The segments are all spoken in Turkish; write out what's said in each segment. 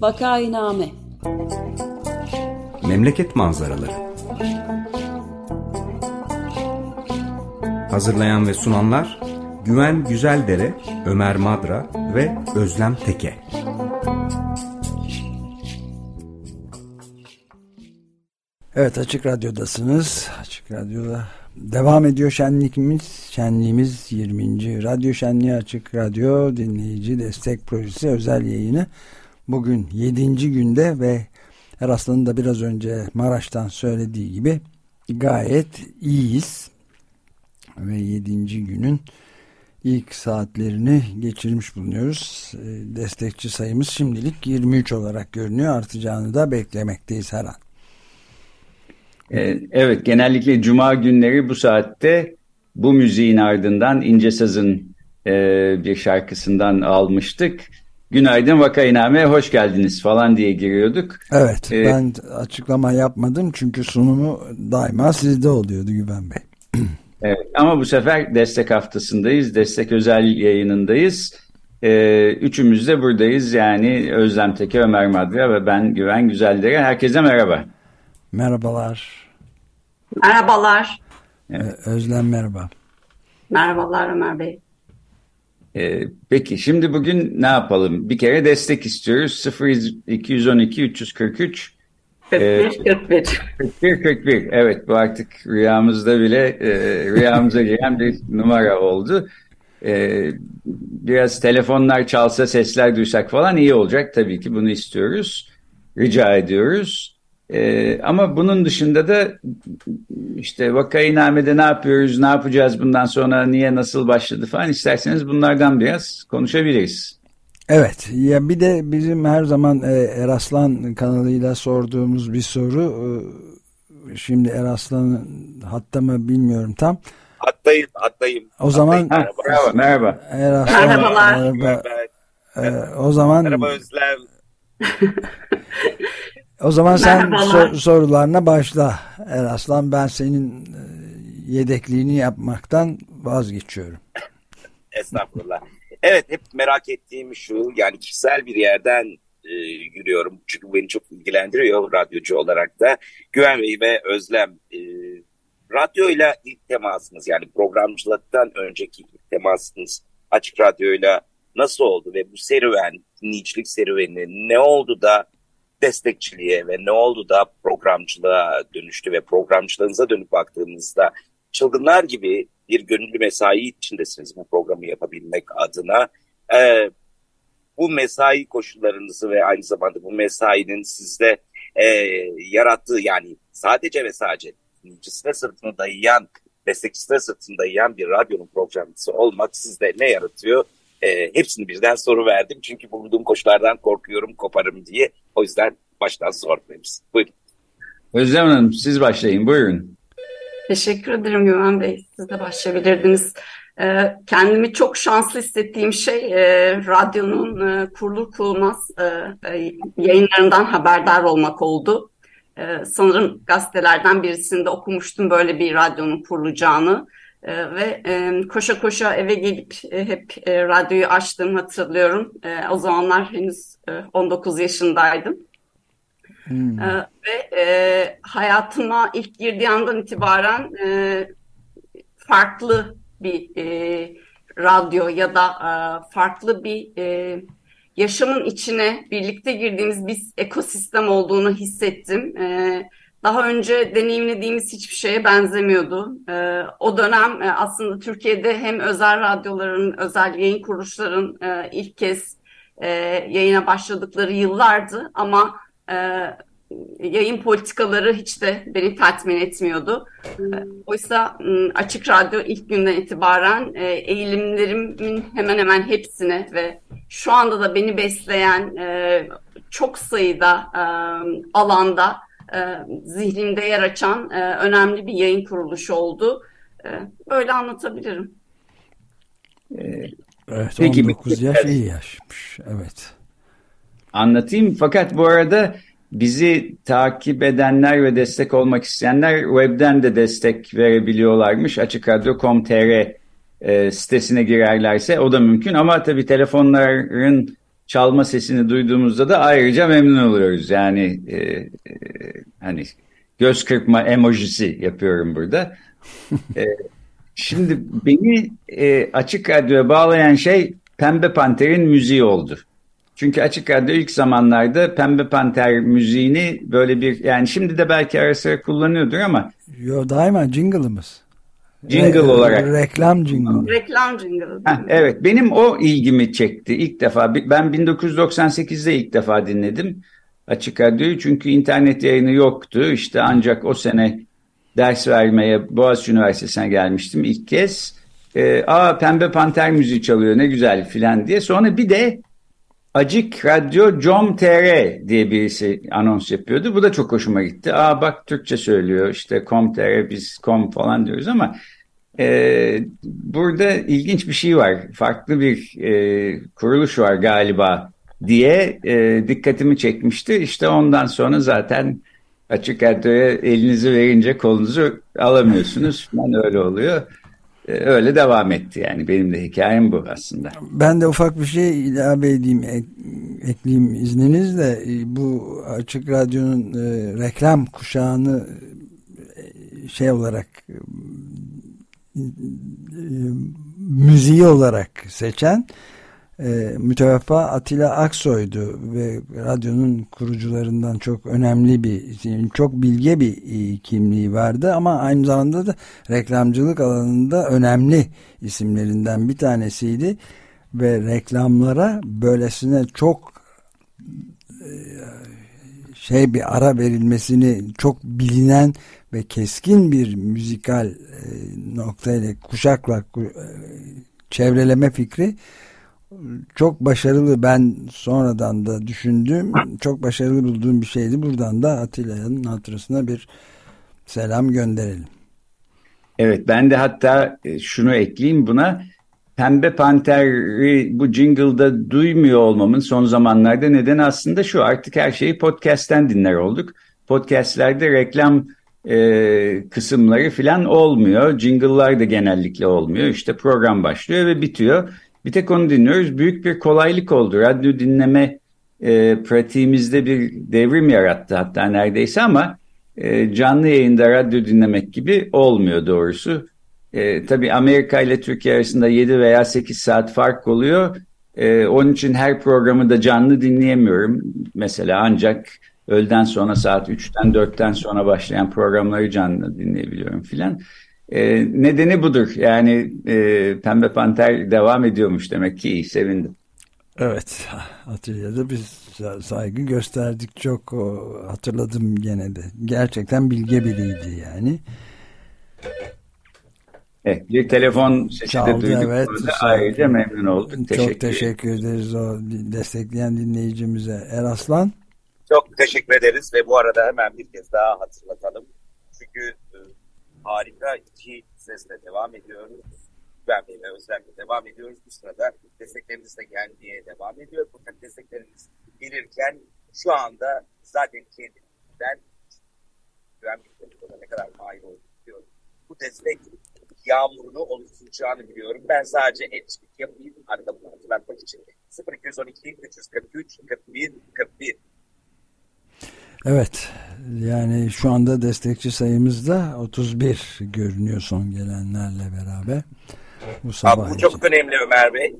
Vakainame Memleket manzaraları Hazırlayan ve sunanlar Güven Güzeldere, Ömer Madra ve Özlem Teke. Evet Açık Radyo'dasınız. Açık Radyo'da devam ediyor şenlikimiz. Şenliğimiz 20. Radyo Şenliği Açık Radyo Dinleyici Destek Projesi özel yayını. Bugün 7. günde ve Eraslan'ın da biraz önce Maraş'tan söylediği gibi gayet iyiyiz. Ve 7. günün ilk saatlerini geçirmiş bulunuyoruz. Ee, destekçi sayımız şimdilik 23 olarak görünüyor. Artacağını da beklemekteyiz her an. Ee, evet, genellikle cuma günleri bu saatte bu müziğin ardından İnce Saz'ın e, bir şarkısından almıştık. Günaydın Vakainame, hoş geldiniz falan diye giriyorduk. Evet, ee, ben açıklama yapmadım çünkü sunumu daima sizde oluyordu Güven Bey. evet, ama bu sefer destek haftasındayız, destek özel yayınındayız. Ee, üçümüz de buradayız yani Özlem Teke, Ömer Madra ve ben Güven Güzeldere. Herkese merhaba. Merhabalar. Merhabalar. Evet. Özlem merhaba. Merhabalar Ömer Bey. Ee, peki şimdi bugün ne yapalım? Bir kere destek istiyoruz. 0212 343 41 41. 41 41. Evet bu artık rüyamızda bile e, rüyamıza giren bir numara oldu. E, biraz telefonlar çalsa sesler duysak falan iyi olacak. Tabii ki bunu istiyoruz. Rica ediyoruz. Ee, ama bunun dışında da işte vakainamede ne yapıyoruz, ne yapacağız bundan sonra, niye, nasıl başladı falan isterseniz bunlardan biraz konuşabiliriz. Evet, ya bir de bizim her zaman e, Eraslan kanalıyla sorduğumuz bir soru. E, şimdi Eraslan'ın hatta mı bilmiyorum tam. Hattayım, hattayım. O zaman ha, merhaba, merhaba. Eraslan, Merhabalar. Merhaba. Merhaba. E, o zaman Merhaba Özlem. O zaman sen sor, sorularına başla Eraslan. Ben senin e, yedekliğini yapmaktan vazgeçiyorum. Estağfurullah. Evet hep merak ettiğim şu yani kişisel bir yerden e, yürüyorum. Çünkü beni çok ilgilendiriyor radyocu olarak da. Güven Bey ve Özlem e, radyoyla ilk temasınız yani programcılıktan önceki ilk temasınız açık radyoyla nasıl oldu ve bu serüven, dinleyicilik serüveni ne oldu da destekçiliğe ve ne oldu da programcılığa dönüştü ve programcılığınıza dönüp baktığınızda çılgınlar gibi bir gönüllü mesai içindesiniz bu programı yapabilmek adına. Ee, bu mesai koşullarınızı ve aynı zamanda bu mesainin sizde e, yarattığı yani sadece ve sadece dinleyicisine sırtını dayayan, destekçisine sırtını dayayan bir radyonun programcısı olmak sizde ne yaratıyor? E, hepsini birden soru verdim. Çünkü bulunduğum koşullardan korkuyorum, koparım diye. O yüzden baştan hepsini. Buyurun. Özlem Hanım siz başlayın. Buyurun. Teşekkür ederim Güven Bey. Siz de başlayabilirdiniz. Ee, kendimi çok şanslı hissettiğim şey e, radyonun e, kurulur kurulmaz e, yayınlarından haberdar olmak oldu. Sanırım gazetelerden birisinde okumuştum böyle bir radyonun kurulacağını. E, ve e, koşa koşa eve gelip e, hep e, radyoyu açtığımı hatırlıyorum. E, o zamanlar henüz e, 19 yaşındaydım. Hmm. E, ve e, hayatıma ilk girdiği andan itibaren e, farklı bir e, radyo ya da e, farklı bir e, yaşamın içine birlikte girdiğimiz bir ekosistem olduğunu hissettim. E, daha önce deneyimlediğimiz hiçbir şeye benzemiyordu. E, o dönem e, aslında Türkiye'de hem özel radyoların, özel yayın kuruluşların e, ilk kez e, yayına başladıkları yıllardı ama e, yayın politikaları hiç de beni tatmin etmiyordu. E, oysa Açık Radyo ilk günden itibaren e, eğilimlerimin hemen hemen hepsine ve şu anda da beni besleyen e, çok sayıda alanda e, zihnimde yer açan e, önemli bir yayın kuruluşu oldu. E, böyle anlatabilirim. Evet, Peki, 19 yaş iyi yaşmış. Evet. Anlatayım fakat bu arada bizi takip edenler ve destek olmak isteyenler webden de destek verebiliyorlarmış. Açıkradyo.com.tr e, sitesine girerlerse o da mümkün ama tabii telefonların çalma sesini duyduğumuzda da ayrıca memnun oluyoruz. Yani e, e, hani göz kırpma emojisi yapıyorum burada. e, şimdi beni e, Açık Radyo'ya bağlayan şey Pembe Panter'in müziği oldu. Çünkü Açık Radyo ilk zamanlarda Pembe Panter müziğini böyle bir yani şimdi de belki ara sıra kullanıyordur ama Yo daima jingle'ımız. Jingle Re olarak. Reklam jingle. Reklam jingle. Ha, evet benim o ilgimi çekti ilk defa. Ben 1998'de ilk defa dinledim Açık Radyo'yu çünkü internet yayını yoktu. İşte ancak o sene ders vermeye Boğaziçi Üniversitesi'ne gelmiştim ilk kez. Ee, Aa Pembe Panter müziği çalıyor ne güzel filan diye. Sonra bir de Acık Radyo Com.tr diye birisi anons yapıyordu. Bu da çok hoşuma gitti. Aa bak Türkçe söylüyor işte Com.tr biz Com falan diyoruz ama e, burada ilginç bir şey var. Farklı bir e, kuruluş var galiba diye e, dikkatimi çekmişti. İşte ondan sonra zaten Açık Radyo'ya elinizi verince kolunuzu alamıyorsunuz. Ben öyle oluyor. Ee, öyle devam etti yani. Benim de hikayem bu aslında. Ben de ufak bir şey ilave edeyim, ek, ekleyeyim izninizle. E, bu Açık Radyo'nun e, reklam kuşağını e, şey olarak e, müziği olarak seçen e, müteveffa Atilla Aksoy'du ve radyonun kurucularından çok önemli bir çok bilge bir e, kimliği vardı ama aynı zamanda da reklamcılık alanında önemli isimlerinden bir tanesiydi ve reklamlara böylesine çok e, şey bir ara verilmesini çok bilinen ve keskin bir müzikal e, noktayla kuşakla e, çevreleme fikri çok başarılı ben sonradan da düşündüm çok başarılı bulduğum bir şeydi buradan da Atilla'nın hatırasına bir selam gönderelim. Evet ben de hatta e, şunu ekleyeyim buna Pembe Panter'i bu jingle'da duymuyor olmamın son zamanlarda neden aslında şu artık her şeyi podcast'ten dinler olduk. Podcast'lerde reklam e, kısımları falan olmuyor. Jingle'lar da genellikle olmuyor. İşte program başlıyor ve bitiyor. Bir tek onu dinliyoruz. Büyük bir kolaylık oldu. Radyo dinleme e, pratiğimizde bir devrim yarattı hatta neredeyse ama e, canlı yayında radyo dinlemek gibi olmuyor doğrusu. E, tabii Amerika ile Türkiye arasında 7 veya 8 saat fark oluyor. E, onun için her programı da canlı dinleyemiyorum. Mesela ancak öğleden sonra saat 3'ten 4'ten sonra başlayan programları canlı dinleyebiliyorum filan. E, nedeni budur. Yani e, Pembe Panter devam ediyormuş demek ki iyi sevindim. Evet Atilla'da biz saygı gösterdik çok o, hatırladım gene de. Gerçekten bilge biriydi yani. Evet, bir telefon sesi Çaldı, de duyduk. Evet, ayrıca memnun oldum. Çok teşekkür, teşekkür ederiz o destekleyen dinleyicimize. Eraslan. Çok teşekkür ederiz ve bu arada hemen bir kez daha hatırlatalım. Çünkü harika iki sesle devam ediyoruz. Ben ve Özlem'le devam ediyoruz. Bu sırada desteklerimiz de gelmeye devam ediyor. Fakat desteklerimiz gelirken şu anda zaten kendimden güven ne kadar mahir olduğunu Bu destek yağmurunu oluşturacağını biliyorum. Ben sadece etçilik yapayım. Arada bunu hatırlatmak için 0212 343 41 41 Evet yani şu anda destekçi sayımız da 31 görünüyor son gelenlerle beraber. Bu sabah Abi, bu çok önemli Ömer Bey.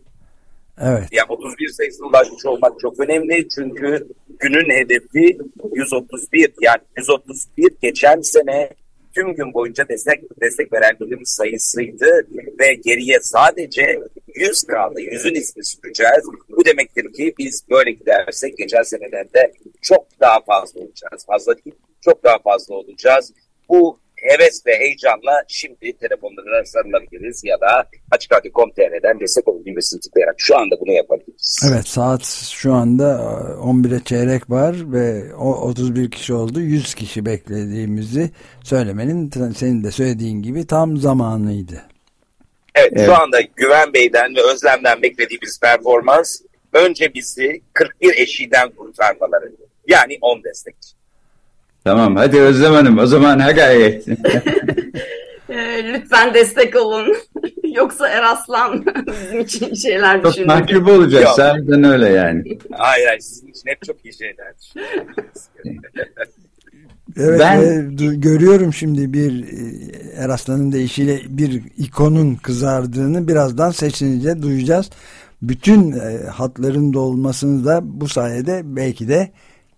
Evet. Ya 31 sayısına ulaşmış olmak çok önemli çünkü günün hedefi 131 yani 131 geçen sene tüm gün boyunca destek destek verenlerin sayısıydı ve geriye sadece 100 kaldı. 100'ün ismi süreceğiz. Bu demektir ki biz böyle gidersek geçen seneden de çok daha fazla olacağız. Fazla değil, çok daha fazla olacağız. Bu heves ve heyecanla şimdi telefonlarına sarılabiliriz ya da açıkradio.com.tr'den destek olun düğmesini tıklayarak şu anda bunu yapabiliriz. Evet saat şu anda 11'e çeyrek var ve o 31 kişi oldu 100 kişi beklediğimizi söylemenin senin de söylediğin gibi tam zamanıydı. Evet, evet. şu anda Güven Bey'den ve Özlem'den beklediğimiz performans önce bizi 41 eşiğden kurtarmaları yani 10 destek. Tamam hadi Özlem Hanım o zaman ha gayet. Ee, lütfen destek olun. Yoksa Eraslan bizim için şeyler Çok mahcup olacağız. Yok. Sahiden öyle yani. Hayır hayır sizin için hep çok iyi şeyler. Evet, Ben- du- görüyorum şimdi bir e, Eraslan'ın deyişiyle bir ikonun kızardığını birazdan sesini duyacağız. Bütün e, hatların dolmasını da bu sayede belki de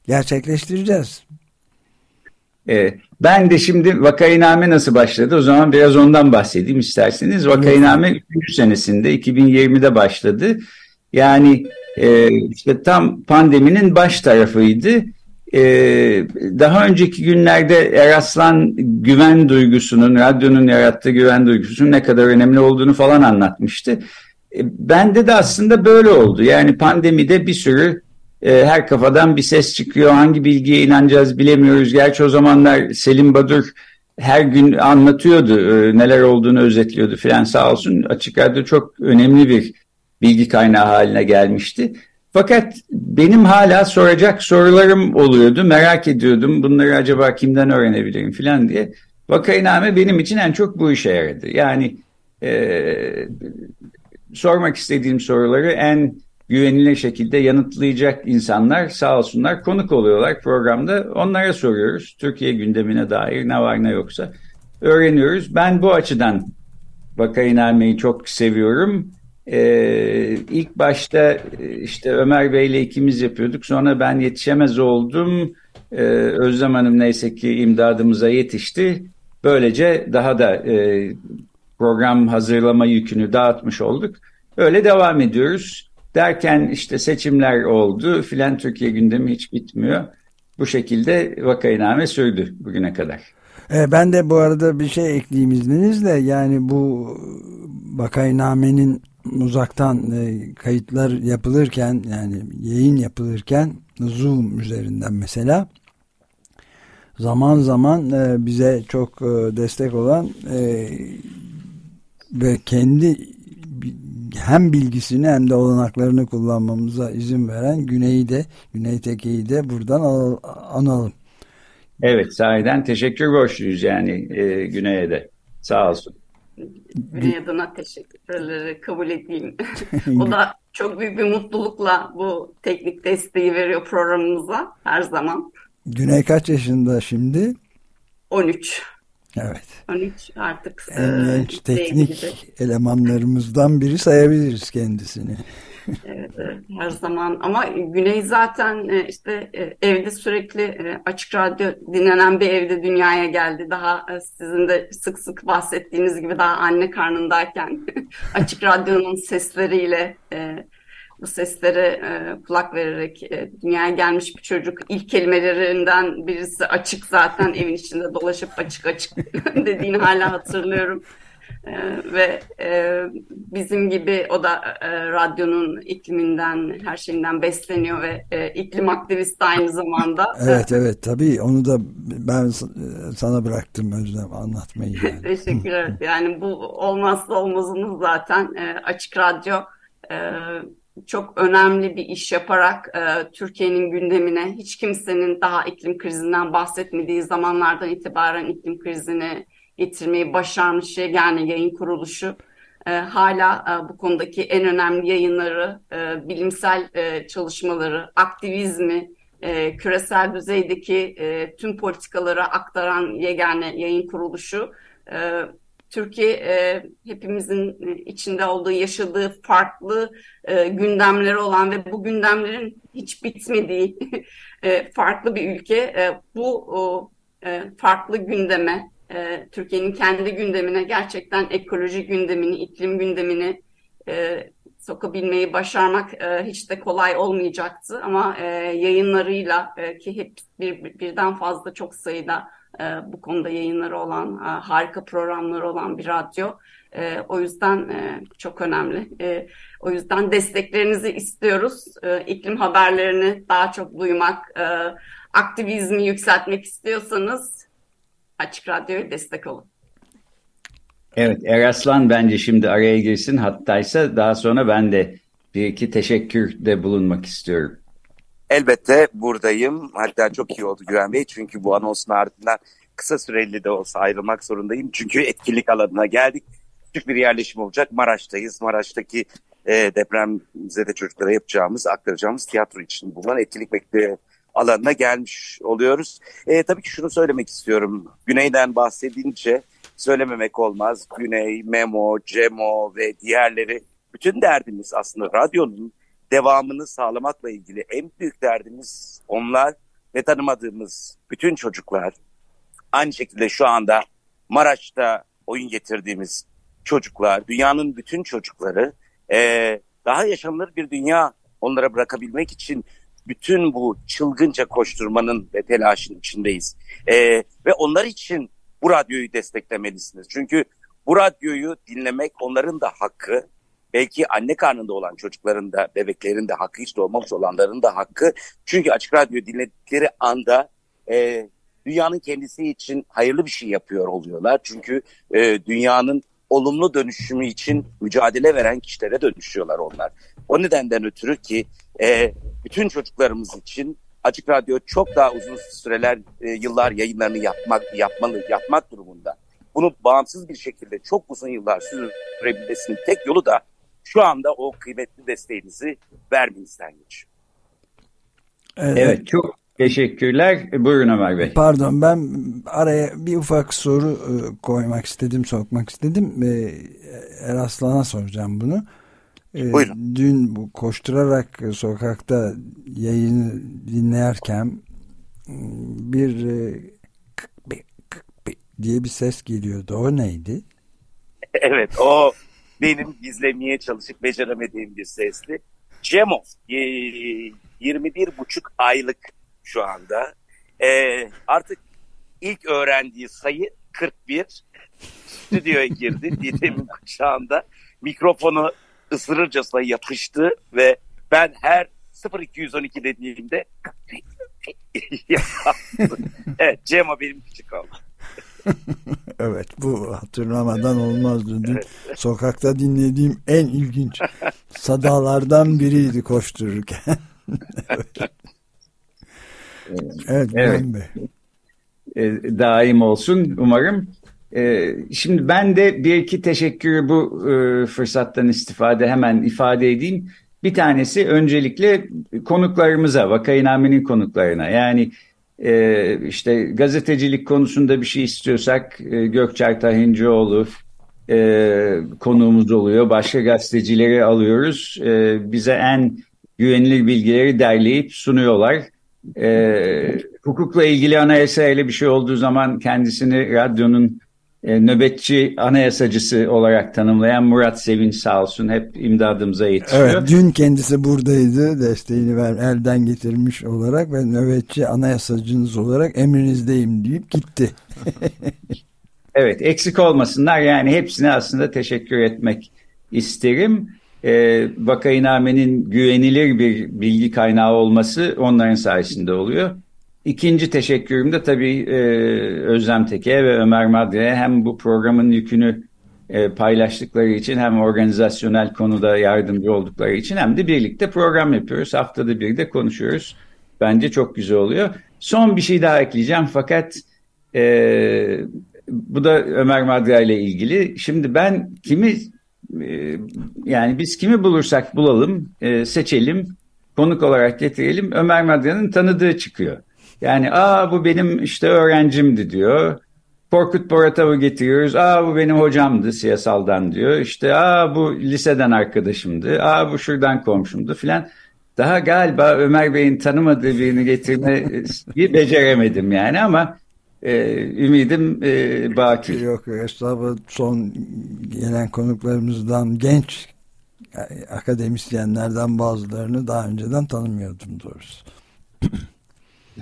gerçekleştireceğiz. Ee, ben de şimdi Vakainame nasıl başladı? O zaman biraz ondan bahsedeyim isterseniz. Vakainame 3. senesinde 2020'de başladı. Yani e, işte tam pandeminin baş tarafıydı. E, daha önceki günlerde Eraslan güven duygusunun, radyonun yarattığı güven duygusunun ne kadar önemli olduğunu falan anlatmıştı. E, bende de aslında böyle oldu. Yani pandemide bir sürü e, her kafadan bir ses çıkıyor. Hangi bilgiye inanacağız bilemiyoruz. Gerçi o zamanlar Selim Badur her gün anlatıyordu. e, neler olduğunu özetliyordu filan sağ olsun. Açık Radyo çok önemli bir bilgi kaynağı haline gelmişti. Fakat benim hala soracak sorularım oluyordu. Merak ediyordum. Bunları acaba kimden öğrenebilirim filan diye. Vakainame benim için en çok bu işe yaradı. Yani e, sormak istediğim soruları en güvenilir şekilde yanıtlayacak insanlar sağ olsunlar konuk oluyorlar programda. Onlara soruyoruz. Türkiye gündemine dair ne var ne yoksa öğreniyoruz. Ben bu açıdan Vakainame'yi çok seviyorum. Ee, ilk başta e, işte Ömer Bey'le ikimiz yapıyorduk. Sonra ben yetişemez oldum. Ee, Özlem Hanım neyse ki imdadımıza yetişti. Böylece daha da e, program hazırlama yükünü dağıtmış olduk. Öyle devam ediyoruz. Derken işte seçimler oldu. Filan Türkiye gündemi hiç bitmiyor. Bu şekilde vakainame sürdü bugüne kadar. E, ben de bu arada bir şey ekleyeyim izninizle. Yani bu vakainamenin uzaktan e, kayıtlar yapılırken yani yayın yapılırken Zoom üzerinden mesela zaman zaman e, bize çok destek olan ve kendi hem bilgisini hem de olanaklarını kullanmamıza izin veren Güney'i de Güney Teke'yi de buradan al- analım. Evet sahiden teşekkür borçluyuz yani e, Güney'e de. Sağ olsun. Güney adına teşekkürleri kabul edeyim. o da çok büyük bir mutlulukla bu teknik desteği veriyor programımıza her zaman. Güney kaç yaşında şimdi? 13. Evet. 13 artık En e, genç şeye teknik elemanlarımızdan biri sayabiliriz kendisini. Evet, evet, her zaman ama Güney zaten e, işte e, evde sürekli e, açık radyo dinlenen bir evde dünyaya geldi. Daha sizin de sık sık bahsettiğiniz gibi daha anne karnındayken açık radyonun sesleriyle bu seslere e, kulak vererek e, dünyaya gelmiş bir çocuk. İlk kelimelerinden birisi açık zaten evin içinde dolaşıp açık açık dediğini hala hatırlıyorum. Ee, ve e, bizim gibi o da e, radyonun ikliminden, her şeyinden besleniyor ve e, iklim aktivisti aynı zamanda. Evet evet tabii onu da ben s- sana bıraktım Özlem anlatmayı yani. Teşekkürler. Yani bu olmazsa olmazımız zaten e, Açık Radyo e, çok önemli bir iş yaparak e, Türkiye'nin gündemine hiç kimsenin daha iklim krizinden bahsetmediği zamanlardan itibaren iklim krizini getirmeyi başarmış yegane yayın kuruluşu. E, hala e, bu konudaki en önemli yayınları, e, bilimsel e, çalışmaları, aktivizmi, e, küresel düzeydeki e, tüm politikaları aktaran yegane yayın kuruluşu. E, Türkiye e, hepimizin içinde olduğu, yaşadığı farklı e, gündemleri olan ve bu gündemlerin hiç bitmediği e, farklı bir ülke. E, bu o, e, farklı gündeme, e, Türkiye'nin kendi gündemine gerçekten ekoloji gündemini, iklim gündemini e, sokabilmeyi başarmak e, hiç de kolay olmayacaktı. Ama e, yayınlarıyla e, ki hep bir, birden fazla çok sayıda e, bu konuda yayınları olan, e, harika programları olan bir radyo. E, o yüzden çok önemli. O yüzden desteklerinizi istiyoruz. E, iklim haberlerini daha çok duymak, aktivizmi yükseltmek istiyorsanız Açık Radyo'ya destek olun. Evet Eraslan bence şimdi araya girsin hattaysa daha sonra ben de bir iki teşekkürde bulunmak istiyorum. Elbette buradayım. Hatta çok iyi oldu Güven Bey. Çünkü bu anonsun ardından kısa süreli de olsa ayrılmak zorundayım. Çünkü etkinlik alanına geldik. küçük bir yerleşim olacak. Maraş'tayız. Maraş'taki e, depremzede çocuklara yapacağımız, aktaracağımız tiyatro için bulunan etkinlik bekliyor alanına gelmiş oluyoruz. E, tabii ki şunu söylemek istiyorum. Güney'den bahsedince söylememek olmaz. Güney, Memo, Cemo ve diğerleri bütün derdimiz aslında radyonun devamını sağlamakla ilgili en büyük derdimiz onlar ve tanımadığımız bütün çocuklar. Aynı şekilde şu anda Maraş'ta oyun getirdiğimiz çocuklar, dünyanın bütün çocukları e, daha yaşanılır bir dünya onlara bırakabilmek için bütün bu çılgınca koşturmanın ve telaşın içindeyiz. E, ve onlar için bu radyoyu desteklemelisiniz. Çünkü bu radyoyu dinlemek onların da hakkı. Belki anne karnında olan çocukların da, bebeklerin de hakkı, hiç doğmamış olanların da hakkı. Çünkü açık radyo dinledikleri anda e, dünyanın kendisi için hayırlı bir şey yapıyor oluyorlar. Çünkü e, dünyanın olumlu dönüşümü için mücadele veren kişilere dönüşüyorlar onlar. O nedenden ötürü ki e, bütün çocuklarımız için Açık Radyo çok daha uzun süreler, e, yıllar yayınlarını yapmak yapmalı, yapmak durumunda. Bunu bağımsız bir şekilde çok uzun yıllar sürebilmesinin tek yolu da şu anda o kıymetli desteğinizi vermenizden geçiyor. Evet, evet çok teşekkürler. Buyurun Ömer Bey. Pardon ben araya bir ufak soru e, koymak istedim, sokmak istedim. Eraslan'a soracağım bunu. Ee, Buyurun. Dün bu koşturarak sokakta yayını dinlerken bir e, diye bir ses geliyordu. O neydi? Evet o benim gizlemeye çalışıp beceremediğim bir sesli. Cemo 21 buçuk aylık şu anda. Ee, artık ilk öğrendiği sayı 41. Stüdyoya girdi Didem'in kucağında. Mikrofonu ısırırcasına yapıştı ve ben her 0212 dediğimde evet Cema benim küçük oldu. evet bu hatırlamadan olmazdı. Dün sokakta dinlediğim en ilginç sadalardan biriydi koştururken. evet. Evet, evet. E, daim olsun umarım. Ee, şimdi ben de bir iki teşekkürü bu e, fırsattan istifade hemen ifade edeyim. Bir tanesi öncelikle konuklarımıza, Vakayname'nin konuklarına. Yani e, işte gazetecilik konusunda bir şey istiyorsak e, Gökçer Tahincioğlu e, konuğumuz oluyor. Başka gazetecileri alıyoruz. E, bize en güvenilir bilgileri derleyip sunuyorlar. E, hukukla ilgili anayasa ile bir şey olduğu zaman kendisini radyonun e, nöbetçi anayasacısı olarak tanımlayan Murat Sevinç sağ olsun hep imdadımıza yetişiyor. Evet dün kendisi buradaydı desteğini ver, elden getirmiş olarak ve nöbetçi anayasacınız olarak emrinizdeyim deyip gitti. evet eksik olmasınlar yani hepsine aslında teşekkür etmek isterim. E, Vakayname'nin güvenilir bir bilgi kaynağı olması onların sayesinde oluyor. İkinci teşekkürüm de tabii e, Özlem Teke ve Ömer Madre'ye hem bu programın yükünü e, paylaştıkları için hem organizasyonel konuda yardımcı oldukları için hem de birlikte program yapıyoruz. Haftada bir de konuşuyoruz. Bence çok güzel oluyor. Son bir şey daha ekleyeceğim fakat e, bu da Ömer Madra ile ilgili. Şimdi ben kimi e, yani biz kimi bulursak bulalım, e, seçelim, konuk olarak getirelim. Ömer Madra'nın tanıdığı çıkıyor. Yani aa bu benim işte öğrencimdi diyor. Korkut Boratav'ı getiriyoruz. Aa bu benim hocamdı siyasaldan diyor. İşte aa bu liseden arkadaşımdı. Aa bu şuradan komşumdu filan. Daha galiba Ömer Bey'in tanımadığı birini getirmeyi beceremedim yani ama e, ümidim e, baki. Yok estağfurullah son gelen konuklarımızdan genç akademisyenlerden bazılarını daha önceden tanımıyordum doğrusu.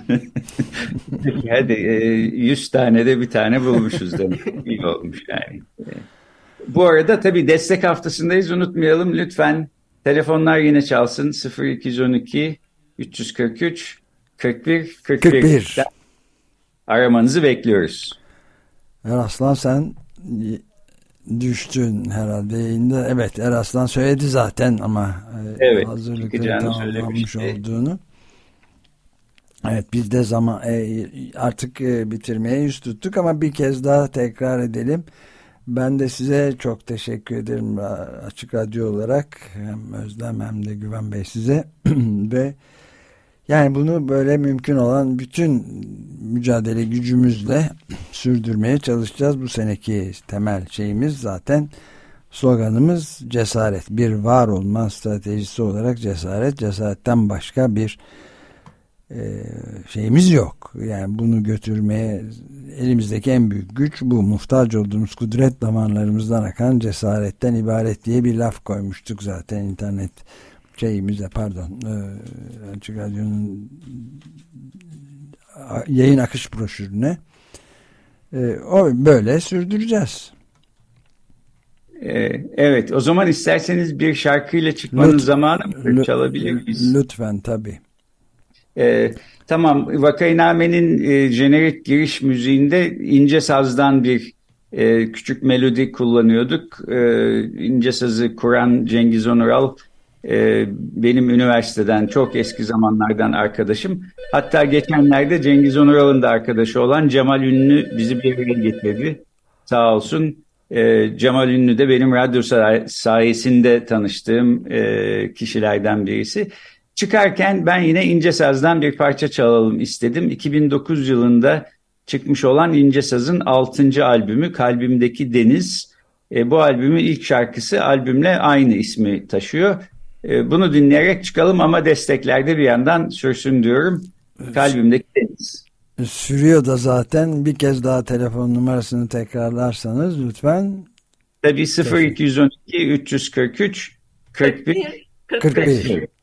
Hadi e, 100 tane de bir tane bulmuşuz demek. İyi olmuş yani. Bu arada tabii destek haftasındayız. Unutmayalım lütfen. Telefonlar yine çalsın. 0212 343 41 41. 41. Aramanızı bekliyoruz. Eraslan sen düştün herhalde yayında. Evet Eraslan söyledi zaten ama e, evet, hazırlıkları tamamlamış olduğunu. Evet biz de zaman e, artık e, bitirmeye yüz tuttuk ama bir kez daha tekrar edelim. Ben de size çok teşekkür ederim Açık Radyo olarak. Hem Özlem hem de Güven Bey size. Ve yani bunu böyle mümkün olan bütün mücadele gücümüzle sürdürmeye çalışacağız. Bu seneki temel şeyimiz zaten sloganımız cesaret. Bir var olma stratejisi olarak cesaret. Cesaretten başka bir e, şeyimiz yok. Yani bunu götürmeye elimizdeki en büyük güç bu. Muhtaç olduğumuz kudret damarlarımızdan akan cesaretten ibaret diye bir laf koymuştuk zaten internet şeyimize pardon e, Açık Radyo'nun yayın akış broşürüne e, o böyle sürdüreceğiz. E, evet o zaman isterseniz bir şarkıyla çıkmanın Lütfen, zamanı mı? Çalabilir miyiz? Lütfen tabii. E, tamam Vakainame'nin e, jenerik giriş müziğinde ince sazdan bir e, küçük melodi kullanıyorduk. E, ince sazı kuran Cengiz Onural e, benim üniversiteden çok eski zamanlardan arkadaşım. Hatta geçenlerde Cengiz Onural'ın da arkadaşı olan Cemal Ünlü bizi bir araya getirdi. Sağ olsun. E, Cemal Ünlü de benim radyo sayesinde tanıştığım e, kişilerden birisi. Çıkarken ben yine İnce Saz'dan bir parça çalalım istedim. 2009 yılında çıkmış olan İnce Saz'ın 6. albümü Kalbimdeki Deniz. E, bu albümün ilk şarkısı albümle aynı ismi taşıyor. E, bunu dinleyerek çıkalım ama desteklerde bir yandan sürsün diyorum. Kalbimdeki Deniz. Sürüyor da zaten bir kez daha telefon numarasını tekrarlarsanız lütfen. Tabii 0212 343 41 41. 41.